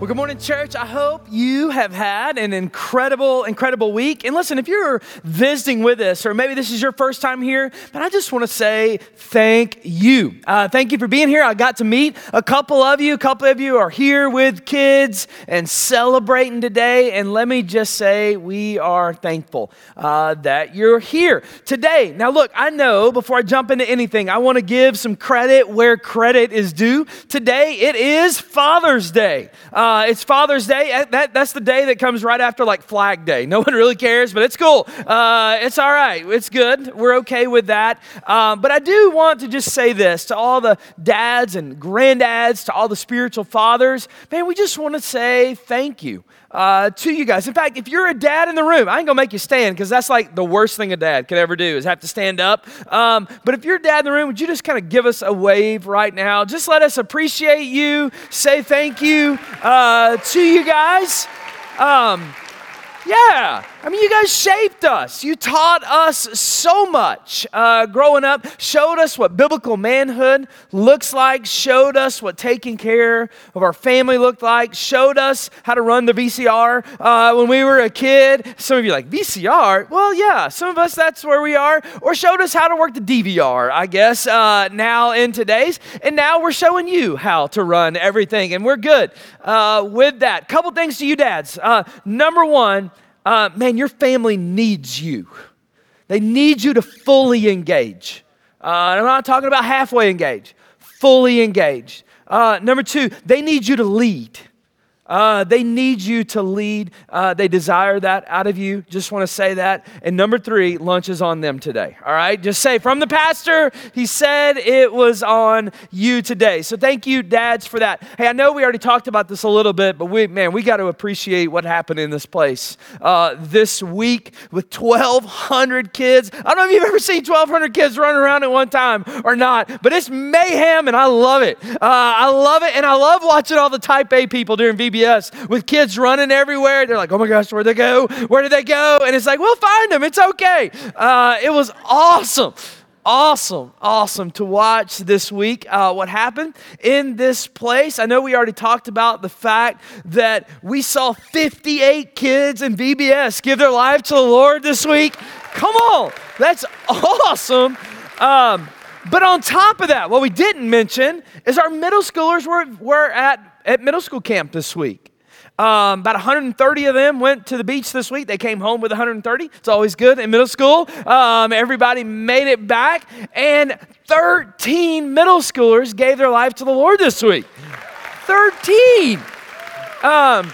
Well, good morning, church. I hope you have had an incredible, incredible week. And listen, if you're visiting with us, or maybe this is your first time here, but I just want to say thank you. Uh, thank you for being here. I got to meet a couple of you. A couple of you are here with kids and celebrating today. And let me just say, we are thankful uh, that you're here today. Now, look, I know before I jump into anything, I want to give some credit where credit is due. Today, it is Father's Day. Uh, uh, it's Father's Day. Uh, that, that's the day that comes right after like Flag Day. No one really cares, but it's cool. Uh, it's all right. It's good. We're okay with that. Um, but I do want to just say this to all the dads and granddads, to all the spiritual fathers. Man, we just want to say thank you uh, to you guys. In fact, if you're a dad in the room, I ain't gonna make you stand because that's like the worst thing a dad could ever do is have to stand up. Um, but if you're a dad in the room, would you just kind of give us a wave right now? Just let us appreciate you, say thank you uh, to you guys. Um, yeah. I mean, you guys shaped us. You taught us so much uh, growing up, showed us what biblical manhood looks like, showed us what taking care of our family looked like, showed us how to run the VCR uh, when we were a kid. Some of you like, VCR? Well, yeah, some of us, that's where we are. Or showed us how to work the DVR, I guess, uh, now in today's. And now we're showing you how to run everything. And we're good uh, with that. Couple things to you dads. Uh, number one, uh, man, your family needs you. They need you to fully engage. Uh, I'm not talking about halfway engage, fully engaged. Uh, number two, they need you to lead. Uh, they need you to lead. Uh, they desire that out of you. Just want to say that. And number three, lunch is on them today. All right? Just say, from the pastor, he said it was on you today. So thank you, dads, for that. Hey, I know we already talked about this a little bit, but we, man, we got to appreciate what happened in this place uh, this week with 1,200 kids. I don't know if you've ever seen 1,200 kids running around at one time or not, but it's mayhem, and I love it. Uh, I love it, and I love watching all the Type A people during VBS VBS with kids running everywhere. They're like, oh my gosh, where'd they go? Where did they go? And it's like, we'll find them. It's okay. Uh, it was awesome awesome, awesome to watch this week uh, what happened in this place. I know we already talked about the fact that we saw 58 kids in VBS give their life to the Lord this week. Come on, that's awesome. Um, but on top of that, what we didn't mention is our middle schoolers were, were at at middle school camp this week. Um, about 130 of them went to the beach this week. They came home with 130. It's always good in middle school. Um, everybody made it back, and 13 middle schoolers gave their life to the Lord this week. 13. Um,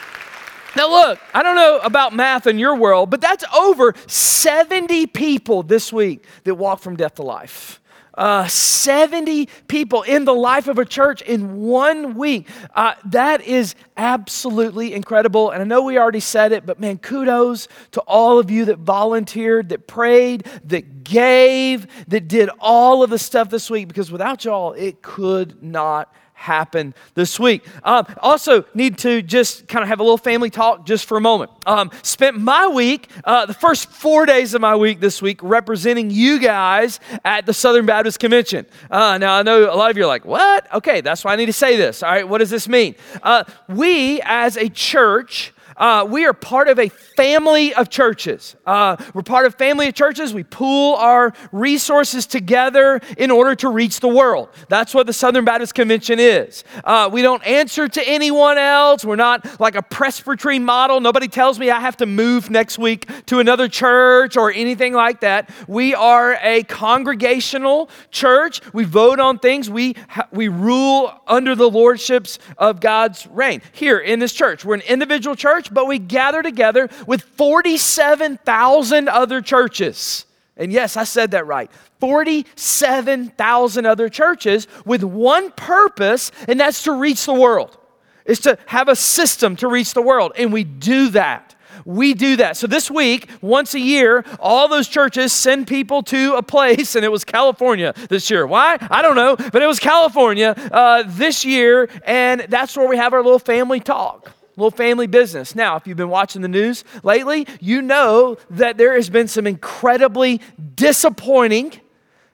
now, look, I don't know about math in your world, but that's over 70 people this week that walk from death to life uh, 70 people in the life of a church in one week. Uh, that is absolutely incredible. And I know we already said it, but man, kudos to all of you that volunteered, that prayed, that gave, that did all of the stuff this week because without y'all, it could not happen this week. Um, also, need to just kind of have a little family talk just for a moment. Um, spent my week, uh, the first four days of my week this week, representing you guys at the Southern Baptist Convention. Uh, now, I know a lot of you are like, what? Okay, that's why I need to say this. All right, what does this mean? Uh, we, as a church, uh, we are part of a family of churches. Uh, we're part of family of churches. We pool our resources together in order to reach the world. That's what the Southern Baptist Convention is. Uh, we don't answer to anyone else. We're not like a Presbyterian model. Nobody tells me I have to move next week to another church or anything like that. We are a congregational church. We vote on things. We, ha- we rule under the lordships of God's reign. Here in this church, we're an individual church church, but we gather together with 47,000 other churches. And yes, I said that right. 47,000 other churches with one purpose, and that's to reach the world. Is to have a system to reach the world. And we do that we do that. So this week, once a year, all those churches send people to a place, and it was California this year. Why? I don't know, but it was California uh, this year, and that's where we have our little family talk little family business. Now, if you've been watching the news lately, you know that there has been some incredibly disappointing,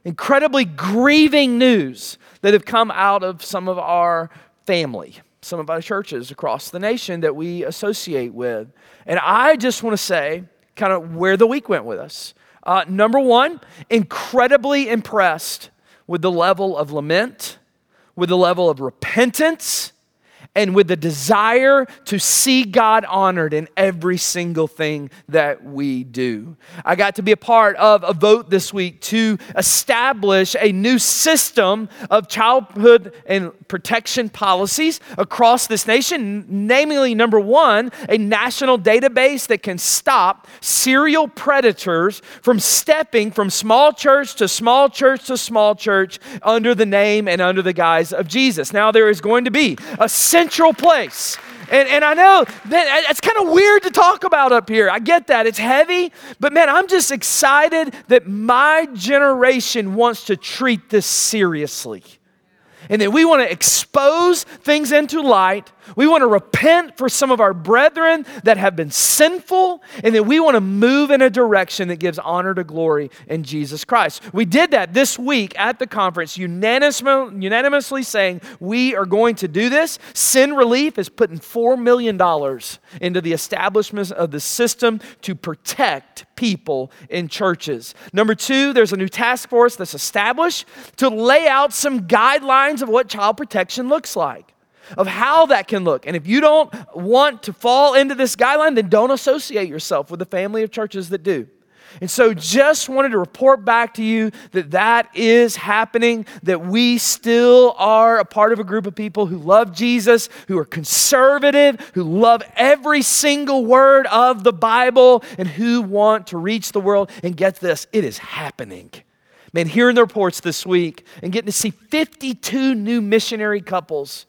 incredibly grieving news that have come out of some of our family, some of our churches across the nation that we associate with. And I just want to say, kind of where the week went with us. Uh, number one, incredibly impressed with the level of lament, with the level of repentance, and with the desire to see God honored in every single thing that we do. I got to be a part of a vote this week to establish a new system of childhood and protection policies across this nation, namely, number one, a national database that can stop serial predators from stepping from small church to small church to small church under the name and under the guise of Jesus. Now, there is going to be a central place. And, and I know that uh, it's kind of weird to talk about up here. I get that. It's heavy. But man, I'm just excited that my generation wants to treat this seriously and that we want to expose things into light. We want to repent for some of our brethren that have been sinful, and that we want to move in a direction that gives honor to glory in Jesus Christ. We did that this week at the conference, unanimously, unanimously saying we are going to do this. Send Relief is putting $4 million into the establishment of the system to protect people in churches. Number two, there's a new task force that's established to lay out some guidelines of what child protection looks like, of how that can look. And if you don't want to fall into this guideline, then don't associate yourself with the family of churches that do. And so, just wanted to report back to you that that is happening, that we still are a part of a group of people who love Jesus, who are conservative, who love every single word of the Bible, and who want to reach the world. And get this, it is happening. Man, hearing the reports this week and getting to see 52 new missionary couples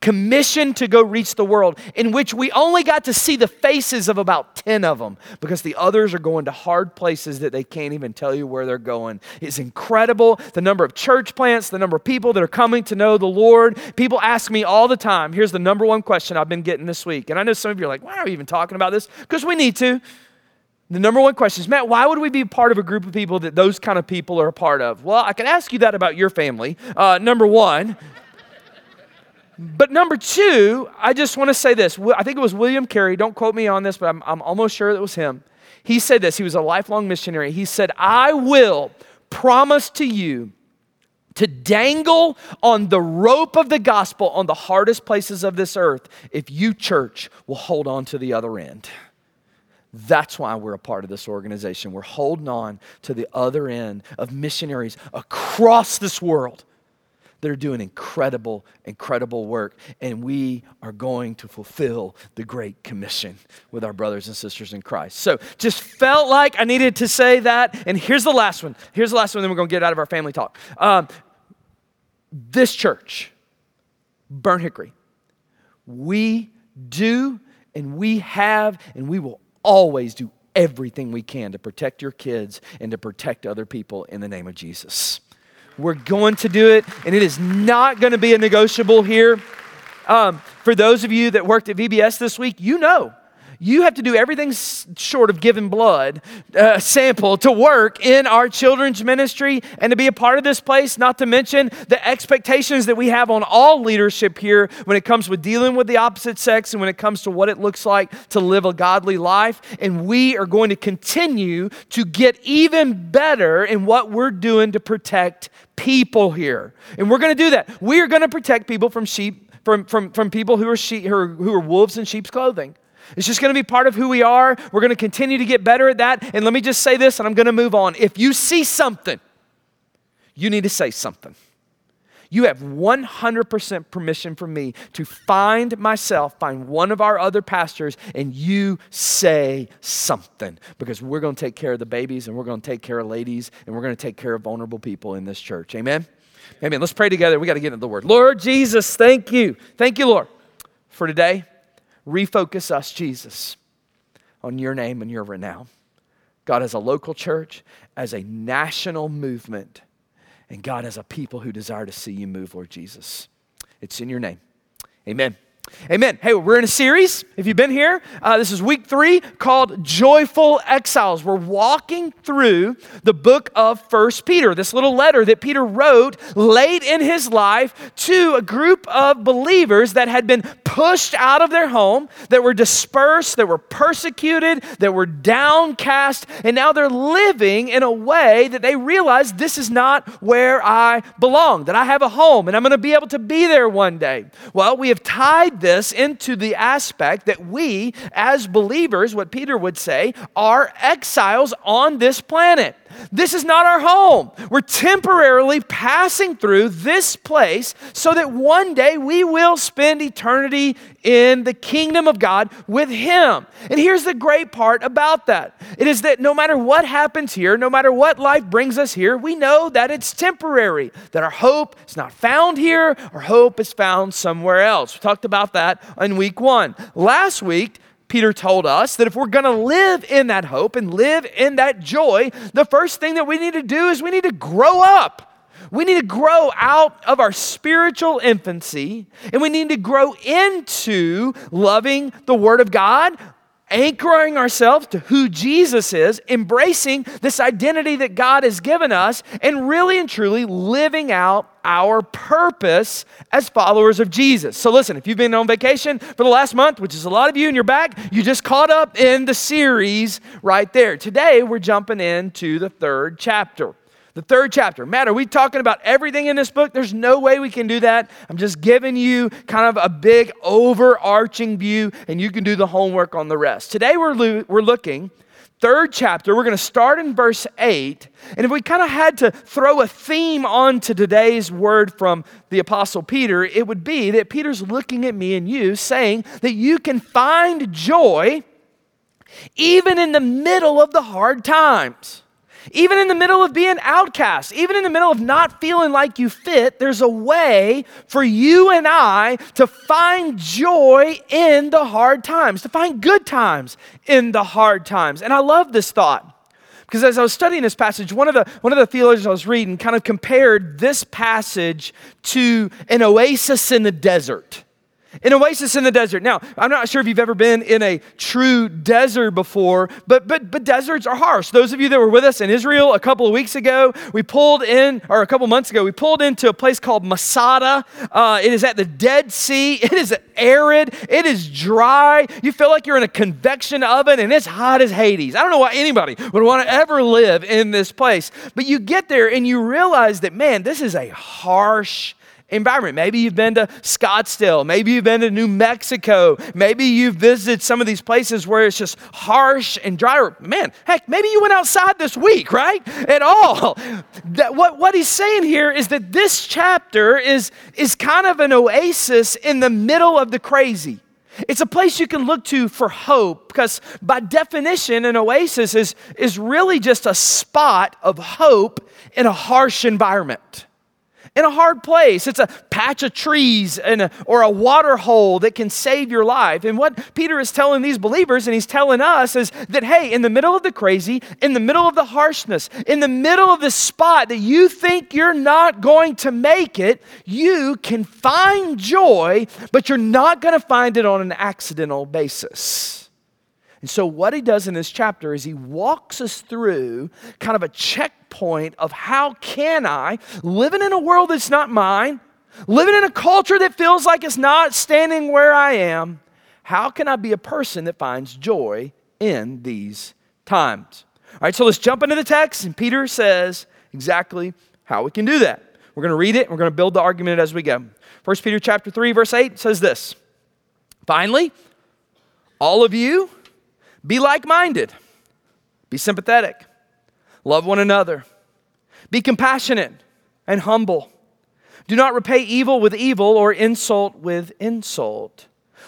commissioned to go reach the world, in which we only got to see the faces of about 10 of them because the others are going to hard places that they can't even tell you where they're going. It's incredible the number of church plants, the number of people that are coming to know the Lord. People ask me all the time. Here's the number one question I've been getting this week. And I know some of you are like, why are we even talking about this? Because we need to. The number one question is, Matt, why would we be part of a group of people that those kind of people are a part of? Well, I can ask you that about your family. Uh, number one, but number two, I just want to say this. I think it was William Carey. Don't quote me on this, but I'm, I'm almost sure it was him. He said this. He was a lifelong missionary. He said, I will promise to you to dangle on the rope of the gospel on the hardest places of this earth if you, church, will hold on to the other end. That's why we're a part of this organization. We're holding on to the other end of missionaries across this world that are doing incredible, incredible work. And we are going to fulfill the Great Commission with our brothers and sisters in Christ. So just felt like I needed to say that. And here's the last one. Here's the last one, then we're going to get out of our family talk. Um, this church, Burnt Hickory, we do and we have and we will always do everything we can to protect your kids and to protect other people in the name of Jesus. We're going to do it, and it is not going to be a negotiable here. Um, for those of you that worked at VBS this week, you know you have to do everything short of giving blood uh, sample to work in our children's ministry and to be a part of this place not to mention the expectations that we have on all leadership here when it comes with dealing with the opposite sex and when it comes to what it looks like to live a godly life. And we are going to continue to get even better in what we're doing to protect people here. And we're going to do that. We are going to protect people from sheep from, from, from people who are, sheep, who, are, who are wolves in sheep's clothing it's just going to be part of who we are. We're going to continue to get better at that. And let me just say this, and I'm going to move on. If you see something, you need to say something. You have 100% permission from me to find myself, find one of our other pastors, and you say something because we're going to take care of the babies and we're going to take care of ladies and we're going to take care of vulnerable people in this church. Amen? Amen. Let's pray together. We got to get into the word. Lord Jesus, thank you. Thank you, Lord, for today refocus us, Jesus. on your name and your renown. God as a local church, as a national movement, and God as a people who desire to see you move, Lord Jesus. It's in your name. Amen. Amen. Hey, we're in a series. If you've been here, uh, this is week three called Joyful Exiles. We're walking through the book of First Peter, this little letter that Peter wrote late in his life to a group of believers that had been pushed out of their home, that were dispersed, that were persecuted, that were downcast, and now they're living in a way that they realize this is not where I belong, that I have a home and I'm going to be able to be there one day. Well, we have tied this into the aspect that we, as believers, what Peter would say, are exiles on this planet. This is not our home. We're temporarily passing through this place so that one day we will spend eternity in the kingdom of God with Him. And here's the great part about that it is that no matter what happens here, no matter what life brings us here, we know that it's temporary, that our hope is not found here, our hope is found somewhere else. We talked about that in week one. Last week, Peter told us that if we're going to live in that hope and live in that joy, the first thing that we need to do is we need to grow up. We need to grow out of our spiritual infancy and we need to grow into loving the Word of God, anchoring ourselves to who Jesus is, embracing this identity that God has given us, and really and truly living out our purpose as followers of Jesus. So, listen, if you've been on vacation for the last month, which is a lot of you and you're back, you just caught up in the series right there. Today, we're jumping into the third chapter. The third chapter. Matt, are we talking about everything in this book? There's no way we can do that. I'm just giving you kind of a big overarching view, and you can do the homework on the rest. Today we're, lo- we're looking, third chapter, we're going to start in verse 8. And if we kind of had to throw a theme onto today's word from the Apostle Peter, it would be that Peter's looking at me and you, saying that you can find joy even in the middle of the hard times. Even in the middle of being outcast, even in the middle of not feeling like you fit, there's a way for you and I to find joy in the hard times, to find good times in the hard times. And I love this thought. Because as I was studying this passage, one of the one of the theologians I was reading kind of compared this passage to an oasis in the desert. An oasis in the desert. Now, I'm not sure if you've ever been in a true desert before, but, but, but deserts are harsh. Those of you that were with us in Israel a couple of weeks ago, we pulled in, or a couple months ago, we pulled into a place called Masada. Uh, it is at the Dead Sea. It is arid. It is dry. You feel like you're in a convection oven and it's hot as Hades. I don't know why anybody would want to ever live in this place. But you get there and you realize that, man, this is a harsh environment. Maybe you've been to Scottsdale. Maybe you've been to New Mexico. Maybe you've visited some of these places where it's just harsh and dry. Man, heck, maybe you went outside this week, right? At all. That, what, what he's saying here is that this chapter is, is kind of an oasis in the middle of the crazy. It's a place you can look to for hope because, by definition, an oasis is, is really just a spot of hope in a harsh environment in a hard place. It's a patch of trees a, or a water hole that can save your life. And what Peter is telling these believers and he's telling us is that, hey, in the middle of the crazy, in the middle of the harshness, in the middle of the spot that you think you're not going to make it, you can find joy, but you're not going to find it on an accidental basis. And so, what he does in this chapter is he walks us through kind of a checkpoint of how can I, living in a world that's not mine, living in a culture that feels like it's not standing where I am, how can I be a person that finds joy in these times? All right, so let's jump into the text, and Peter says exactly how we can do that. We're going to read it, and we're going to build the argument as we go. 1 Peter chapter 3, verse 8 says this Finally, all of you be like minded, be sympathetic, love one another, be compassionate and humble. Do not repay evil with evil or insult with insult.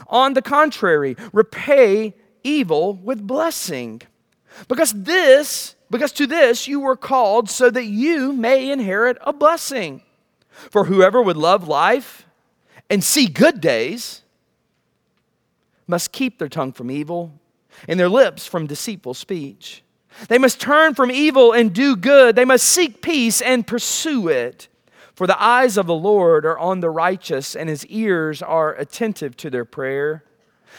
On the contrary, repay evil with blessing. Because this, because to this you were called so that you may inherit a blessing. For whoever would love life and see good days must keep their tongue from evil and their lips from deceitful speech. They must turn from evil and do good. They must seek peace and pursue it. For the eyes of the Lord are on the righteous, and his ears are attentive to their prayer.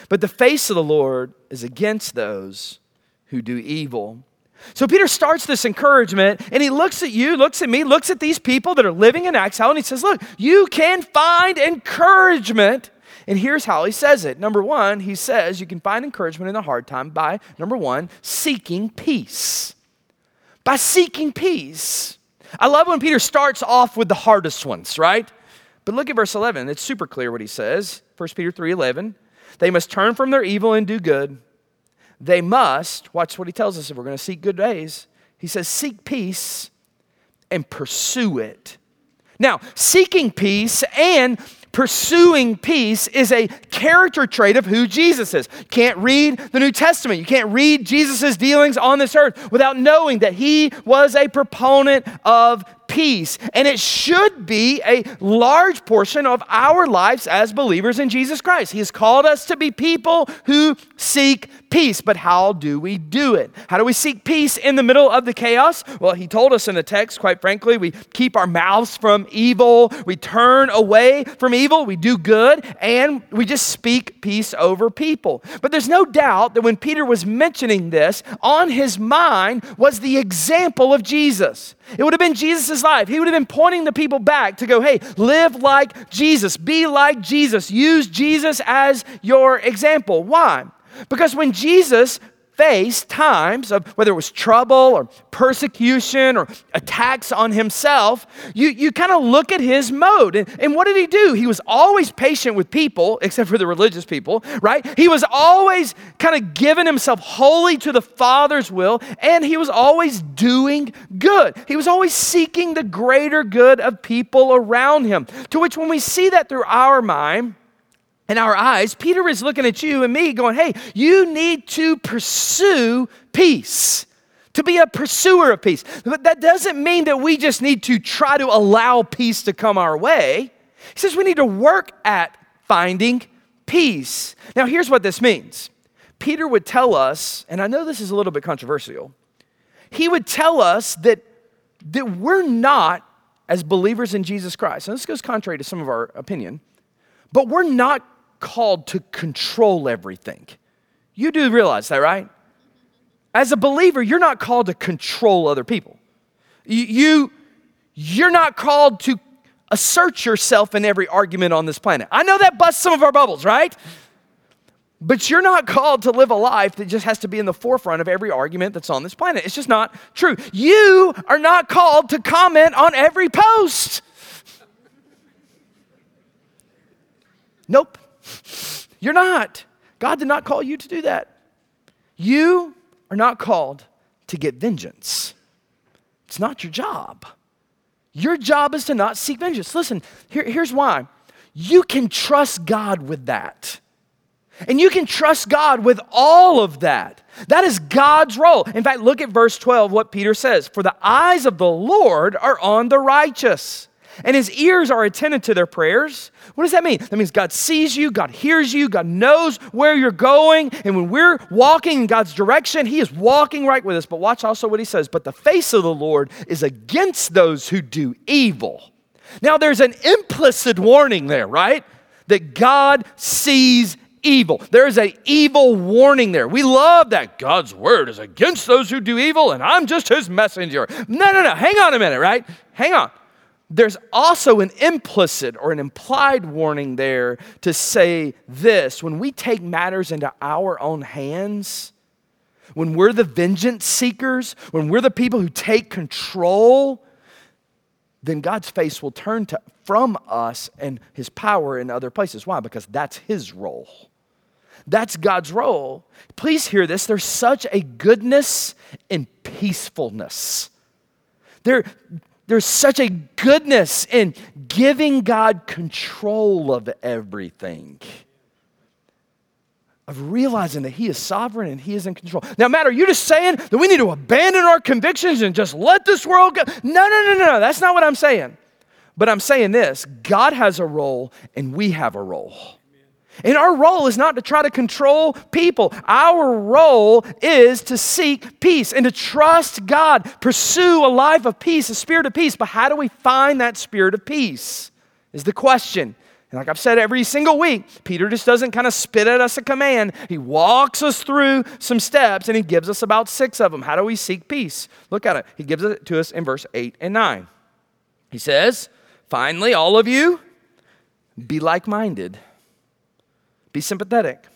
But the face of the Lord is against those who do evil. So Peter starts this encouragement and he looks at you, looks at me, looks at these people that are living in exile, and he says, Look, you can find encouragement. And here's how he says it. Number one, he says you can find encouragement in a hard time by, number one, seeking peace. By seeking peace. I love when Peter starts off with the hardest ones, right? But look at verse 11. It's super clear what he says. 1 Peter 3 11. They must turn from their evil and do good they must, watch what he tells us if we're going to seek good days. He says, seek peace and pursue it. Now, seeking peace and pursuing peace is a character trait of who Jesus is. You can't read the New Testament. You can't read Jesus' dealings on this earth without knowing that he was a proponent of peace. And it should be a large portion of our lives as believers in Jesus Christ. He has called us to be people who seek peace. But how do we do it? How do we seek peace in the middle of the chaos? Well, he told us in the text, quite frankly, we keep our mouths from evil, we turn away from evil, we do good, and we just speak peace over people. But there's no doubt that when Peter was mentioning this, on his mind was the example of Jesus. It would have been Jesus' life. He would have been pointing the people back to go, hey, live like Jesus, be like Jesus, use Jesus as your example. Why? Because when Jesus faced times of whether it was trouble or persecution or attacks on himself, you, you kind of look at his mode. And, and what did he do? He was always patient with people, except for the religious people, right? He was always kind of giving himself wholly to the Father's will, and he was always doing good. He was always seeking the greater good of people around him. To which, when we see that through our mind, in our eyes, Peter is looking at you and me going, hey, you need to pursue peace. To be a pursuer of peace. But that doesn't mean that we just need to try to allow peace to come our way. He says we need to work at finding peace. Now, here's what this means Peter would tell us, and I know this is a little bit controversial, he would tell us that, that we're not, as believers in Jesus Christ, and this goes contrary to some of our opinion, but we're not called to control everything. You do realize that, right? As a believer, you're not called to control other people. You, you you're not called to assert yourself in every argument on this planet. I know that busts some of our bubbles, right? But you're not called to live a life that just has to be in the forefront of every argument that's on this planet. It's just not true. You are not called to comment on every post. Nope. You're not. God did not call you to do that. You are not called to get vengeance. It's not your job. Your job is to not seek vengeance. Listen, here, here's why. You can trust God with that. And you can trust God with all of that. That is God's role. In fact, look at verse 12, what Peter says For the eyes of the Lord are on the righteous and his ears are attentive to their prayers. What does that mean? That means God sees you, God hears you, God knows where you're going. And when we're walking in God's direction, he is walking right with us. But watch also what he says But the face of the Lord is against those who do evil. Now, there's an implicit warning there, right? That God sees evil. There is an evil warning there. We love that God's word is against those who do evil, and I'm just his messenger. No, no, no. Hang on a minute, right? Hang on there's also an implicit or an implied warning there to say this when we take matters into our own hands, when we're the vengeance seekers, when we're the people who take control, then God's face will turn to, from us and his power in other places. Why? Because that's his role. That's God's role. Please hear this. There's such a goodness and peacefulness. There, there's such a goodness in giving God control of everything. Of realizing that He is sovereign and He is in control. Now, Matt, are you just saying that we need to abandon our convictions and just let this world go? No, no, no, no. No. That's not what I'm saying. But I'm saying this God has a role and we have a role. And our role is not to try to control people. Our role is to seek peace and to trust God, pursue a life of peace, a spirit of peace. But how do we find that spirit of peace? Is the question. And like I've said every single week, Peter just doesn't kind of spit at us a command. He walks us through some steps and he gives us about six of them. How do we seek peace? Look at it. He gives it to us in verse 8 and 9. He says, Finally, all of you, be like minded be sympathetic.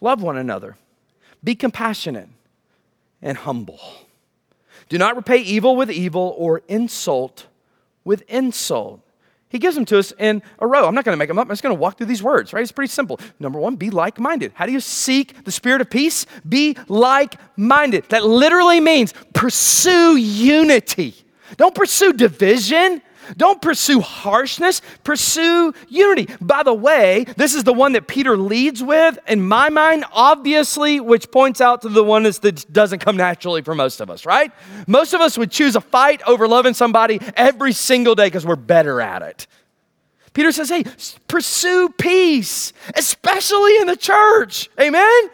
Love one another. Be compassionate and humble. Do not repay evil with evil or insult with insult. He gives them to us in a row. I'm not going to make them up. I'm just going to walk through these words, right? It's pretty simple. Number one, be like minded. How do you seek the spirit of peace? Be like minded. That literally means pursue unity. Don't pursue division. Don't pursue harshness, pursue unity. By the way, this is the one that Peter leads with, in my mind, obviously, which points out to the one that doesn't come naturally for most of us, right? Most of us would choose a fight over loving somebody every single day because we're better at it. Peter says, hey, pursue peace, especially in the church. Amen?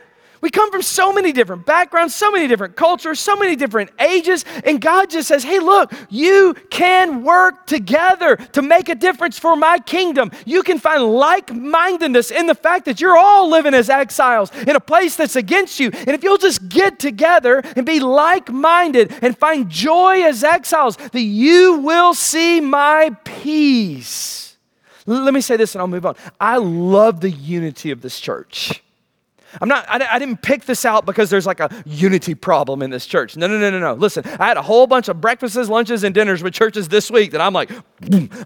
We come from so many different backgrounds, so many different cultures, so many different ages, and God just says, hey, look, you can work together to make a difference for my kingdom. You can find like mindedness in the fact that you're all living as exiles in a place that's against you. And if you'll just get together and be like minded and find joy as exiles, that you will see my peace. Let me say this and I'll move on. I love the unity of this church. I'm not, I, I, didn't pick this out because there's like a unity problem in this church. No, no, no, no, no. Listen, I had a whole bunch of breakfasts, lunches, and dinners with churches this week that I'm like,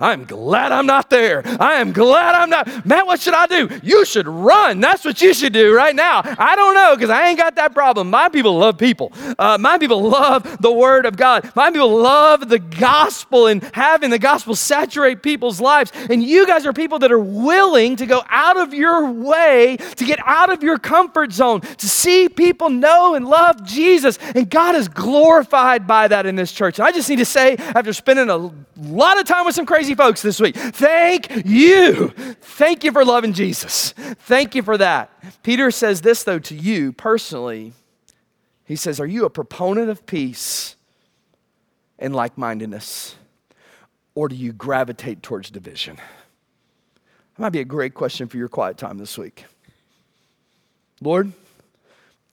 I'm glad I'm not there. I am glad I'm not. Man, what should I do? You should run. That's what you should do right now. I don't know because I ain't got that problem. My people love people. Uh, my people love the Word of God. My people love the gospel and having the gospel saturate people's lives. And you guys are people that are willing to go out of your way to get out of your comfort zone, to see people know and love Jesus. And God is glorified by that in this church. And I just need to say, after spending a lot of time with some crazy folks this week, thank you. Thank you for loving Jesus. Thank you for that. Peter says this, though, to you personally. He says, Are you a proponent of peace and like mindedness? Or do you gravitate towards division? That might be a great question for your quiet time this week. Lord,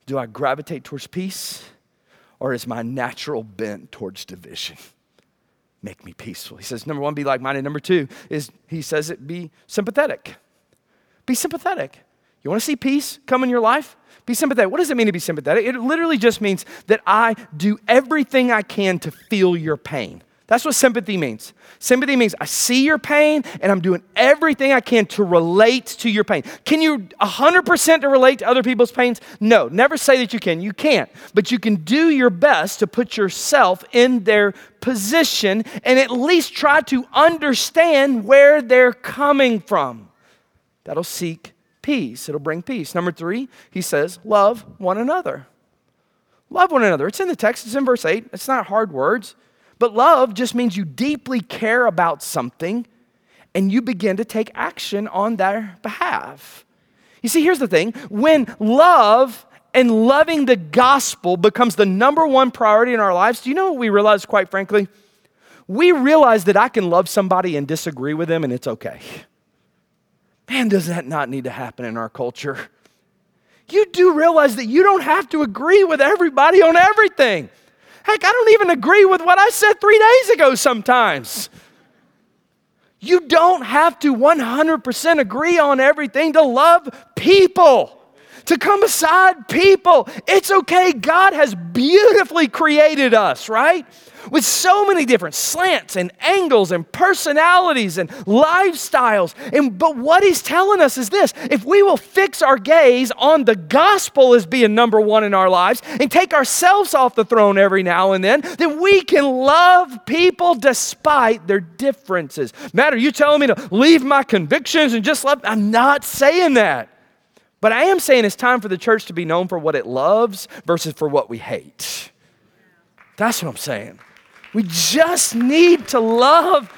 do I gravitate towards peace or is my natural bent towards division? Make me peaceful. He says, number one, be like minded. Number two is he says it be sympathetic. Be sympathetic. You want to see peace come in your life? Be sympathetic. What does it mean to be sympathetic? It literally just means that I do everything I can to feel your pain. That's what sympathy means. Sympathy means I see your pain and I'm doing everything I can to relate to your pain. Can you 100% to relate to other people's pains? No, never say that you can. You can't. But you can do your best to put yourself in their position and at least try to understand where they're coming from. That'll seek peace, it'll bring peace. Number three, he says, love one another. Love one another. It's in the text, it's in verse 8. It's not hard words. But love just means you deeply care about something and you begin to take action on their behalf. You see, here's the thing when love and loving the gospel becomes the number one priority in our lives, do you know what we realize, quite frankly? We realize that I can love somebody and disagree with them and it's okay. Man, does that not need to happen in our culture? You do realize that you don't have to agree with everybody on everything. Heck, I don't even agree with what I said three days ago sometimes. You don't have to 100% agree on everything to love people to come beside people. It's okay. God has beautifully created us, right? With so many different slants and angles and personalities and lifestyles. And but what he's telling us is this if we will fix our gaze on the gospel as being number one in our lives and take ourselves off the throne every now and then, then we can love people despite their differences. Matt, are you telling me to leave my convictions and just love? I'm not saying that. But I am saying it's time for the church to be known for what it loves versus for what we hate. That's what I'm saying. We just need to love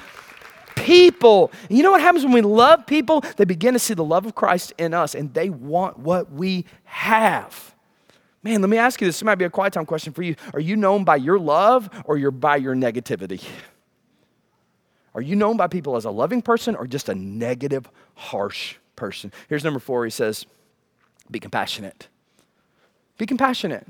people. And you know what happens when we love people? They begin to see the love of Christ in us and they want what we have. Man, let me ask you this. This might be a quiet time question for you. Are you known by your love or you're by your negativity? Are you known by people as a loving person or just a negative, harsh person? Here's number four. He says, Be compassionate. Be compassionate.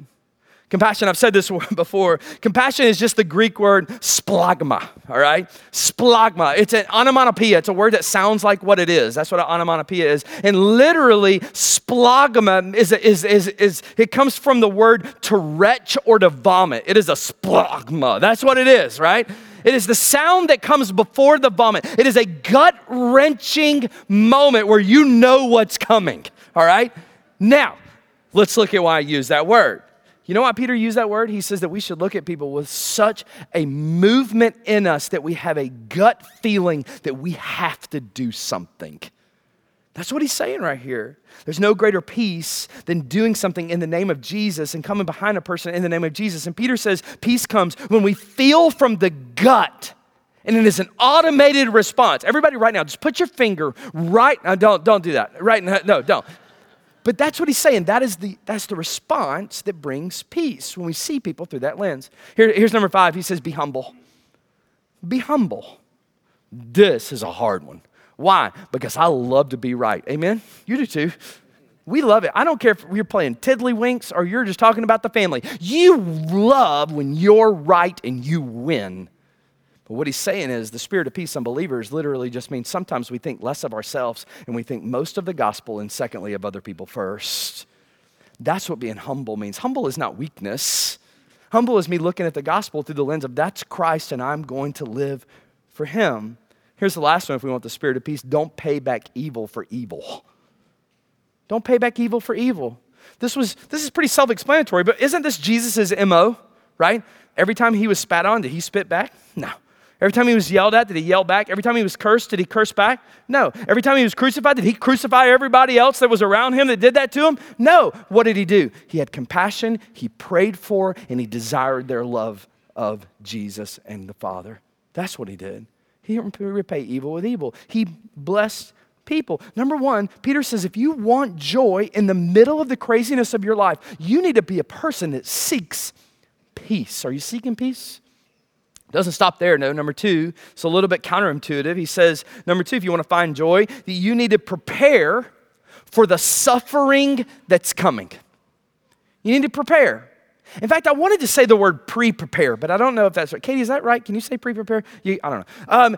Compassion, I've said this before. Compassion is just the Greek word splagma, all right? Splagma. It's an onomatopoeia. It's a word that sounds like what it is. That's what an onomatopoeia is. And literally, splagma is, is, is, is, it comes from the word to retch or to vomit. It is a splagma. That's what it is, right? It is the sound that comes before the vomit. It is a gut wrenching moment where you know what's coming, all right? Now, let's look at why I use that word. You know why Peter used that word? He says that we should look at people with such a movement in us that we have a gut feeling that we have to do something. That's what he's saying right here. There's no greater peace than doing something in the name of Jesus and coming behind a person in the name of Jesus. And Peter says peace comes when we feel from the gut. And it is an automated response. Everybody, right now, just put your finger right. now. don't don't do that. Right now, no, don't. But that's what he's saying. That is the, that's the response that brings peace when we see people through that lens. Here, here's number five. He says, Be humble. Be humble. This is a hard one. Why? Because I love to be right. Amen? You do too. We love it. I don't care if you're playing tiddlywinks or you're just talking about the family. You love when you're right and you win. But what he's saying is the spirit of peace on believers literally just means sometimes we think less of ourselves and we think most of the gospel and secondly of other people first. That's what being humble means. Humble is not weakness. Humble is me looking at the gospel through the lens of that's Christ and I'm going to live for him. Here's the last one if we want the spirit of peace don't pay back evil for evil. Don't pay back evil for evil. This was this is pretty self-explanatory, but isn't this Jesus' MO, right? Every time he was spat on, did he spit back? No. Every time he was yelled at, did he yell back? Every time he was cursed, did he curse back? No. Every time he was crucified, did he crucify everybody else that was around him that did that to him? No. What did he do? He had compassion, he prayed for, and he desired their love of Jesus and the Father. That's what he did. He didn't repay evil with evil, he blessed people. Number one, Peter says if you want joy in the middle of the craziness of your life, you need to be a person that seeks peace. Are you seeking peace? Doesn't stop there, no. Number two, it's a little bit counterintuitive. He says, number two, if you want to find joy, that you need to prepare for the suffering that's coming. You need to prepare. In fact, I wanted to say the word pre prepare, but I don't know if that's right. Katie, is that right? Can you say pre prepare? I don't know. Um,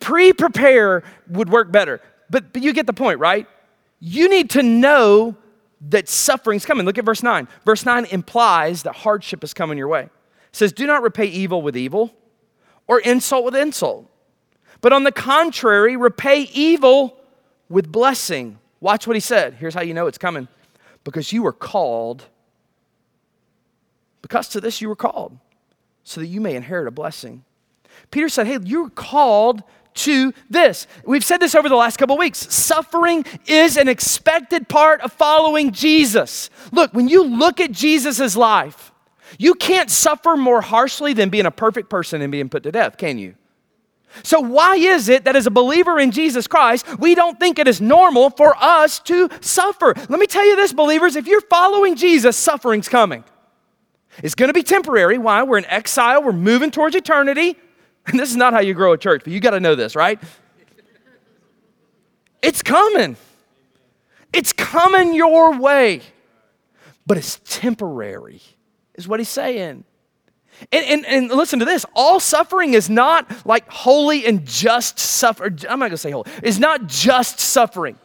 pre prepare would work better, but, but you get the point, right? You need to know that suffering's coming. Look at verse 9. Verse 9 implies that hardship is coming your way. It says, Do not repay evil with evil or insult with insult. But on the contrary, repay evil with blessing. Watch what he said. Here's how you know it's coming. Because you were called, because to this you were called, so that you may inherit a blessing. Peter said, Hey, you're called to this. We've said this over the last couple weeks. Suffering is an expected part of following Jesus. Look, when you look at Jesus' life, you can't suffer more harshly than being a perfect person and being put to death, can you? So, why is it that as a believer in Jesus Christ, we don't think it is normal for us to suffer? Let me tell you this, believers if you're following Jesus, suffering's coming. It's gonna be temporary. Why? We're in exile, we're moving towards eternity. And this is not how you grow a church, but you gotta know this, right? It's coming. It's coming your way, but it's temporary is what he's saying. And, and, and, listen to this all suffering is not like holy and just suffering. I'm not going to say holy, it's not just suffering.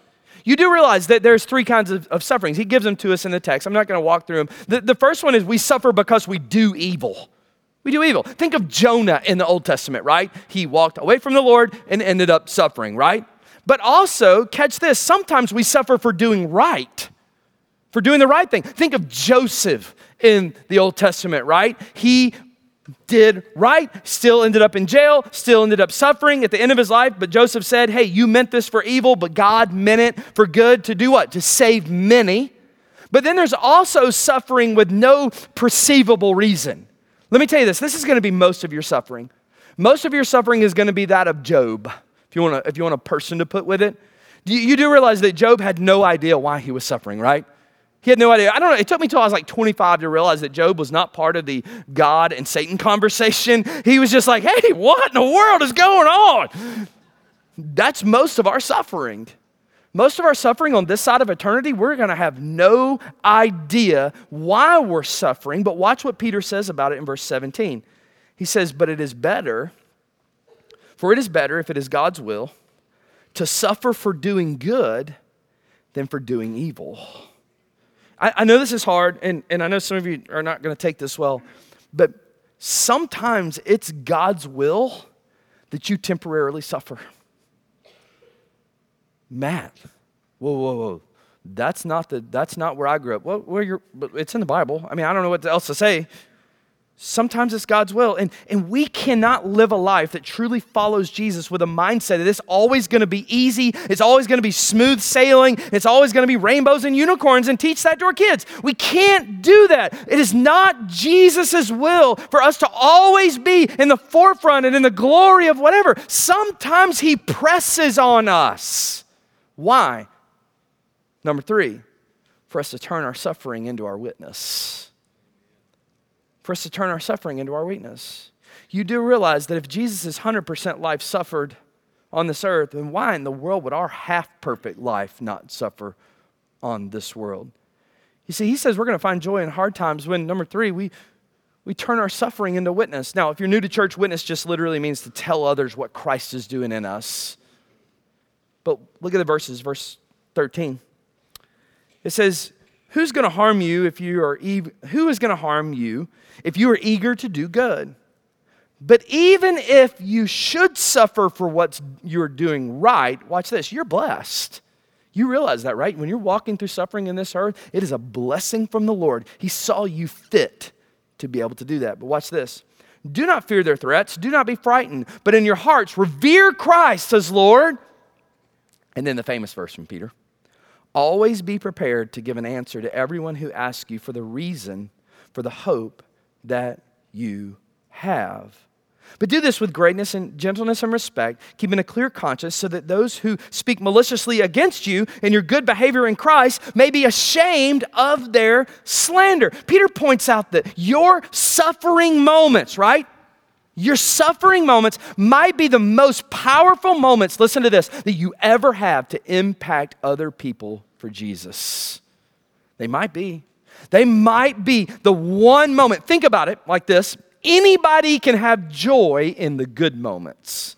You do realize that there's three kinds of, of sufferings. He gives them to us in the text. I'm not going to walk through them. The, the first one is we suffer because we do evil. We do evil. Think of Jonah in the Old Testament, right? He walked away from the Lord and ended up suffering, right? But also, catch this, sometimes we suffer for doing right, for doing the right thing. Think of Joseph in the Old Testament, right? He did right, still ended up in jail, still ended up suffering at the end of his life. But Joseph said, Hey, you meant this for evil, but God meant it for good to do what? To save many. But then there's also suffering with no perceivable reason. Let me tell you this this is going to be most of your suffering. Most of your suffering is going to be that of Job. If you want a, if you want a person to put with it. You, you do realize that Job had no idea why he was suffering, right? He had no idea. I don't know. It took me till I was like 25 to realize that Job was not part of the God and Satan conversation. He was just like, hey, what in the world is going on? That's most of our suffering. Most of our suffering on this side of eternity, we're going to have no idea why we're suffering. But watch what Peter says about it in verse 17. He says, But it is better, for it is better, if it is God's will, to suffer for doing good than for doing evil. I, I know this is hard, and, and I know some of you are not going to take this well, but sometimes it's God's will that you temporarily suffer. Matt, whoa, whoa, whoa. That's not, the, that's not where I grew up. Well, where you're, it's in the Bible. I mean, I don't know what else to say. Sometimes it's God's will. And, and we cannot live a life that truly follows Jesus with a mindset that it's always going to be easy, it's always going to be smooth sailing, it's always going to be rainbows and unicorns, and teach that to our kids. We can't do that. It is not Jesus' will for us to always be in the forefront and in the glory of whatever. Sometimes He presses on us. Why? Number three, for us to turn our suffering into our witness for us to turn our suffering into our weakness. You do realize that if Jesus' 100% life suffered on this earth, then why in the world would our half perfect life not suffer on this world? You see, he says we're going to find joy in hard times when, number three, we, we turn our suffering into witness. Now, if you're new to church, witness just literally means to tell others what Christ is doing in us. But look at the verses, verse 13. It says, Who's going to harm you if you are who is going to harm you if you are eager to do good? But even if you should suffer for what you're doing right, watch this, you're blessed. You realize that, right? When you're walking through suffering in this earth, it is a blessing from the Lord. He saw you fit to be able to do that. But watch this. Do not fear their threats. Do not be frightened. But in your hearts, revere Christ as Lord. And then the famous verse from Peter Always be prepared to give an answer to everyone who asks you for the reason for the hope that you have. But do this with greatness and gentleness and respect, keeping a clear conscience, so that those who speak maliciously against you and your good behavior in Christ may be ashamed of their slander. Peter points out that your suffering moments, right? Your suffering moments might be the most powerful moments, listen to this, that you ever have to impact other people for Jesus. They might be. They might be the one moment. Think about it like this anybody can have joy in the good moments.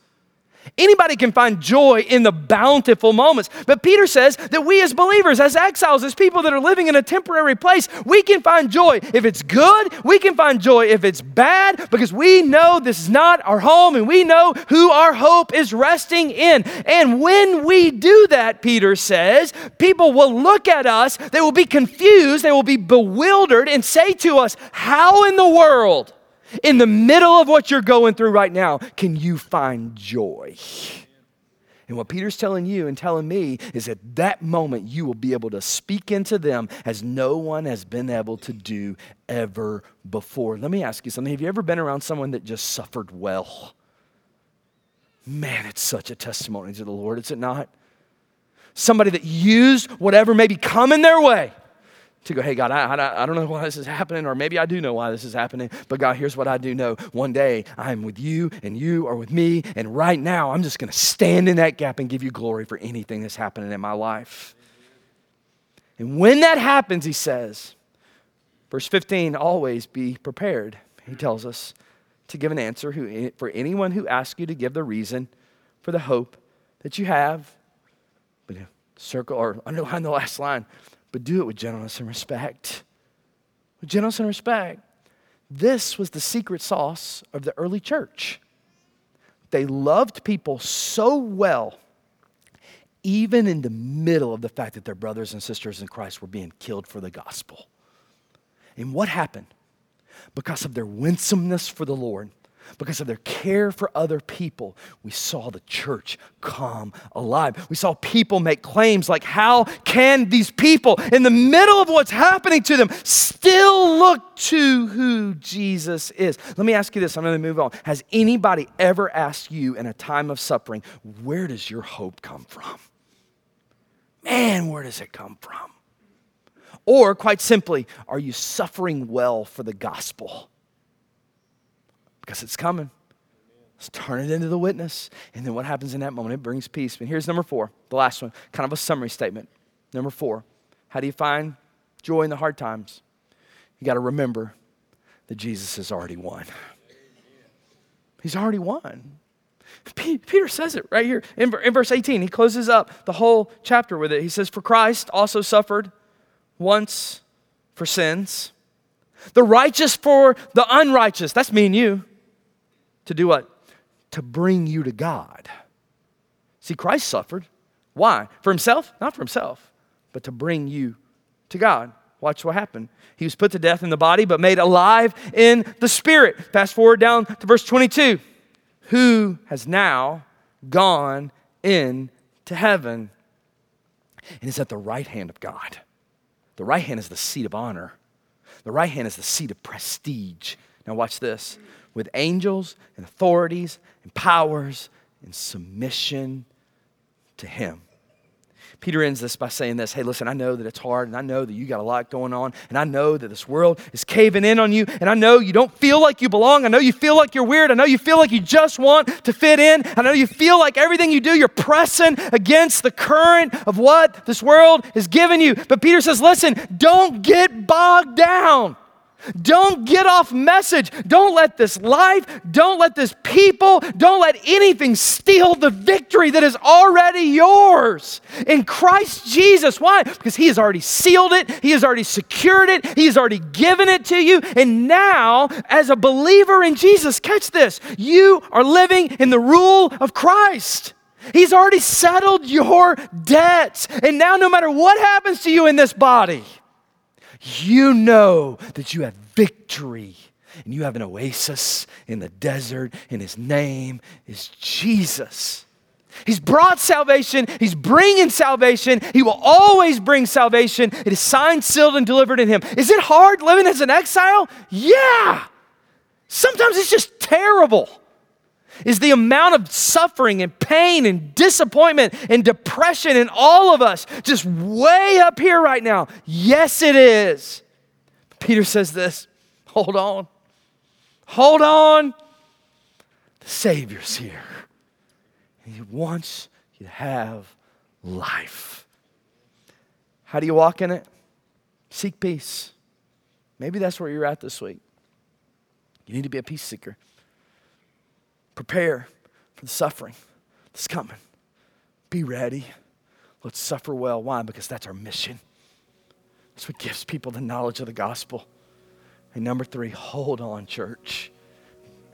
Anybody can find joy in the bountiful moments. But Peter says that we as believers, as exiles, as people that are living in a temporary place, we can find joy if it's good, we can find joy if it's bad, because we know this is not our home and we know who our hope is resting in. And when we do that, Peter says, people will look at us, they will be confused, they will be bewildered, and say to us, How in the world? In the middle of what you're going through right now, can you find joy? And what Peter's telling you and telling me is at that moment you will be able to speak into them as no one has been able to do ever before. Let me ask you something. Have you ever been around someone that just suffered well? Man, it's such a testimony to the Lord, is it not? Somebody that used whatever may be coming their way to go, hey, God, I, I, I, don't know why this is happening, or maybe I do know why this is happening, but God, here's what I do know. One day I am with you, and you are with me, and right now I'm just going to stand in that gap and give you glory for anything that's happening in my life. And when that happens, he says, verse 15, always be prepared, he tells us, to give an answer who, for anyone who asks you to give the reason for the hope that you have. But circle or underline the last line but do it with gentleness and respect. With gentleness and respect. This was the secret sauce of the early church. They loved people so well, even in the middle of the fact that their brothers and sisters in Christ were being killed for the gospel. And what happened? Because of their winsomeness for the Lord, because of their care for other people, we saw the church come alive. We saw people make claims like, How can these people, in the middle of what's happening to them, still look to who Jesus is? Let me ask you this, I'm going to move on. Has anybody ever asked you in a time of suffering, Where does your hope come from? Man, where does it come from? Or, quite simply, are you suffering well for the gospel? Because it's coming. Let's turn it into the witness. And then what happens in that moment? It brings peace. And here's number four, the last one, kind of a summary statement. Number four, how do you find joy in the hard times? You got to remember that Jesus has already won. He's already won. Peter says it right here in, in verse 18. He closes up the whole chapter with it. He says, For Christ also suffered once for sins, the righteous for the unrighteous. That's me and you to do what? To bring you to God. See, Christ suffered. Why? For himself? Not for himself, but to bring you to God. Watch what happened. He was put to death in the body, but made alive in the spirit. Fast forward down to verse 22. Who has now gone in to heaven and is at the right hand of God. The right hand is the seat of honor, the right hand is the seat of prestige. Now, watch this with angels and authorities and powers in submission to Him. Peter ends this by saying this Hey, listen, I know that it's hard, and I know that you got a lot going on, and I know that this world is caving in on you, and I know you don't feel like you belong. I know you feel like you're weird. I know you feel like you just want to fit in. I know you feel like everything you do, you're pressing against the current of what this world is giving you. But Peter says, Listen, don't get bogged down. Don't get off message. Don't let this life, don't let this people, don't let anything steal the victory that is already yours in Christ Jesus. Why? Because He has already sealed it, He has already secured it, He has already given it to you. And now, as a believer in Jesus, catch this you are living in the rule of Christ. He's already settled your debts. And now, no matter what happens to you in this body, you know that you have victory and you have an oasis in the desert, and his name is Jesus. He's brought salvation. He's bringing salvation. He will always bring salvation. It is signed, sealed, and delivered in Him. Is it hard living as an exile? Yeah. Sometimes it's just terrible is the amount of suffering and pain and disappointment and depression in all of us just way up here right now. Yes, it is. Peter says this hold on, hold on. The Savior's here. And He wants you to have life. How do you walk in it? Seek peace. Maybe that's where you're at this week. You need to be a peace seeker. Prepare for the suffering that's coming. Be ready. Let's suffer well. Why? Because that's our mission. That's what gives people the knowledge of the gospel. And number three, hold on, church.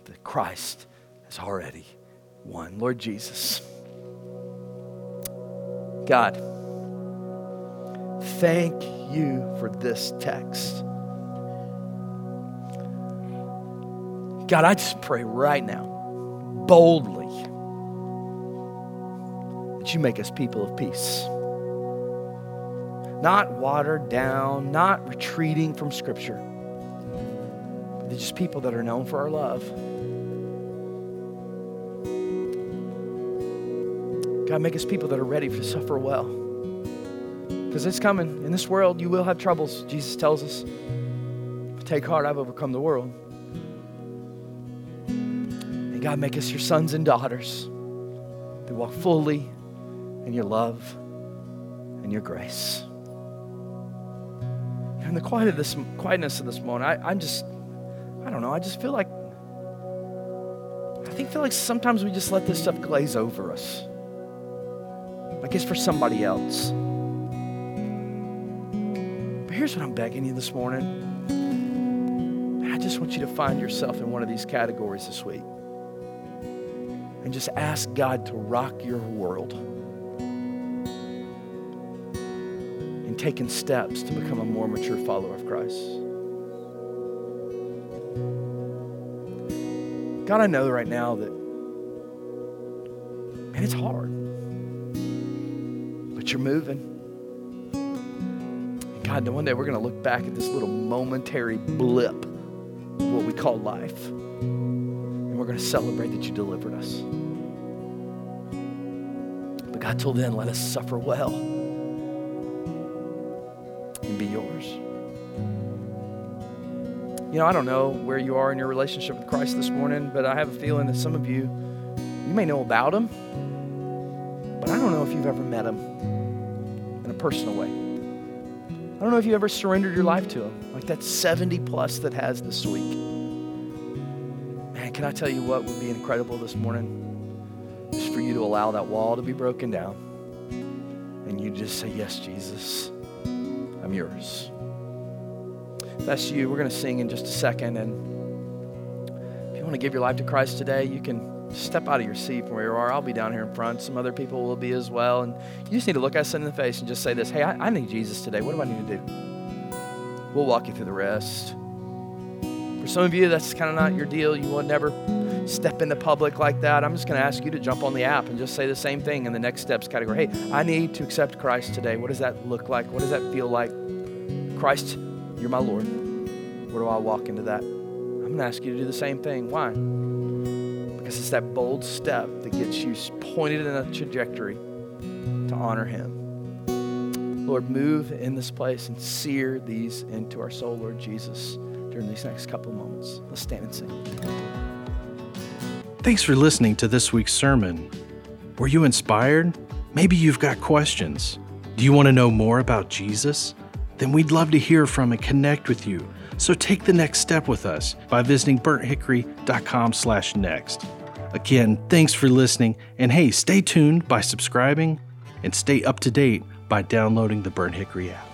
That Christ has already won. Lord Jesus. God, thank you for this text. God, I just pray right now boldly that you make us people of peace. Not watered down, not retreating from Scripture. They're just people that are known for our love. God, make us people that are ready to suffer well. Because it's coming. In this world, you will have troubles, Jesus tells us. Take heart, I've overcome the world. God, make us your sons and daughters that walk fully in your love and your grace. In the quiet of this, quietness of this moment, I, I'm just, I don't know, I just feel like, I think feel like sometimes we just let this stuff glaze over us. Like it's for somebody else. But here's what I'm begging you this morning. I just want you to find yourself in one of these categories this week and just ask God to rock your world in taking steps to become a more mature follower of Christ. God, I know right now that, man, it's hard. But you're moving. God, one day we're going to look back at this little momentary blip, what we call life, and we're going to celebrate that you delivered us. But God, till then, let us suffer well and be yours. You know, I don't know where you are in your relationship with Christ this morning, but I have a feeling that some of you, you may know about him, but I don't know if you've ever met him in a personal way. I don't know if you ever surrendered your life to him, like that 70 plus that has this week. Can I tell you what would be incredible this morning? Just for you to allow that wall to be broken down and you just say, Yes, Jesus, I'm yours that's you, we're going to sing in just a second. And if you want to give your life to Christ today, you can step out of your seat from where you are. I'll be down here in front. Some other people will be as well. And you just need to look at us in the face and just say this Hey, I, I need Jesus today. What do I need to do? We'll walk you through the rest. For some of you, that's kind of not your deal. You will never step into public like that. I'm just going to ask you to jump on the app and just say the same thing in the next steps category. Hey, I need to accept Christ today. What does that look like? What does that feel like? Christ, you're my Lord. Where do I walk into that? I'm going to ask you to do the same thing. Why? Because it's that bold step that gets you pointed in a trajectory to honor Him. Lord, move in this place and sear these into our soul, Lord Jesus, during these next couple of moments. Let's stand and sing. Thanks for listening to this week's sermon. Were you inspired? Maybe you've got questions. Do you want to know more about Jesus? then we'd love to hear from and connect with you. So take the next step with us by visiting burnthickory.com/next. Again, thanks for listening, and hey, stay tuned by subscribing and stay up to date by downloading the Burnt Hickory app.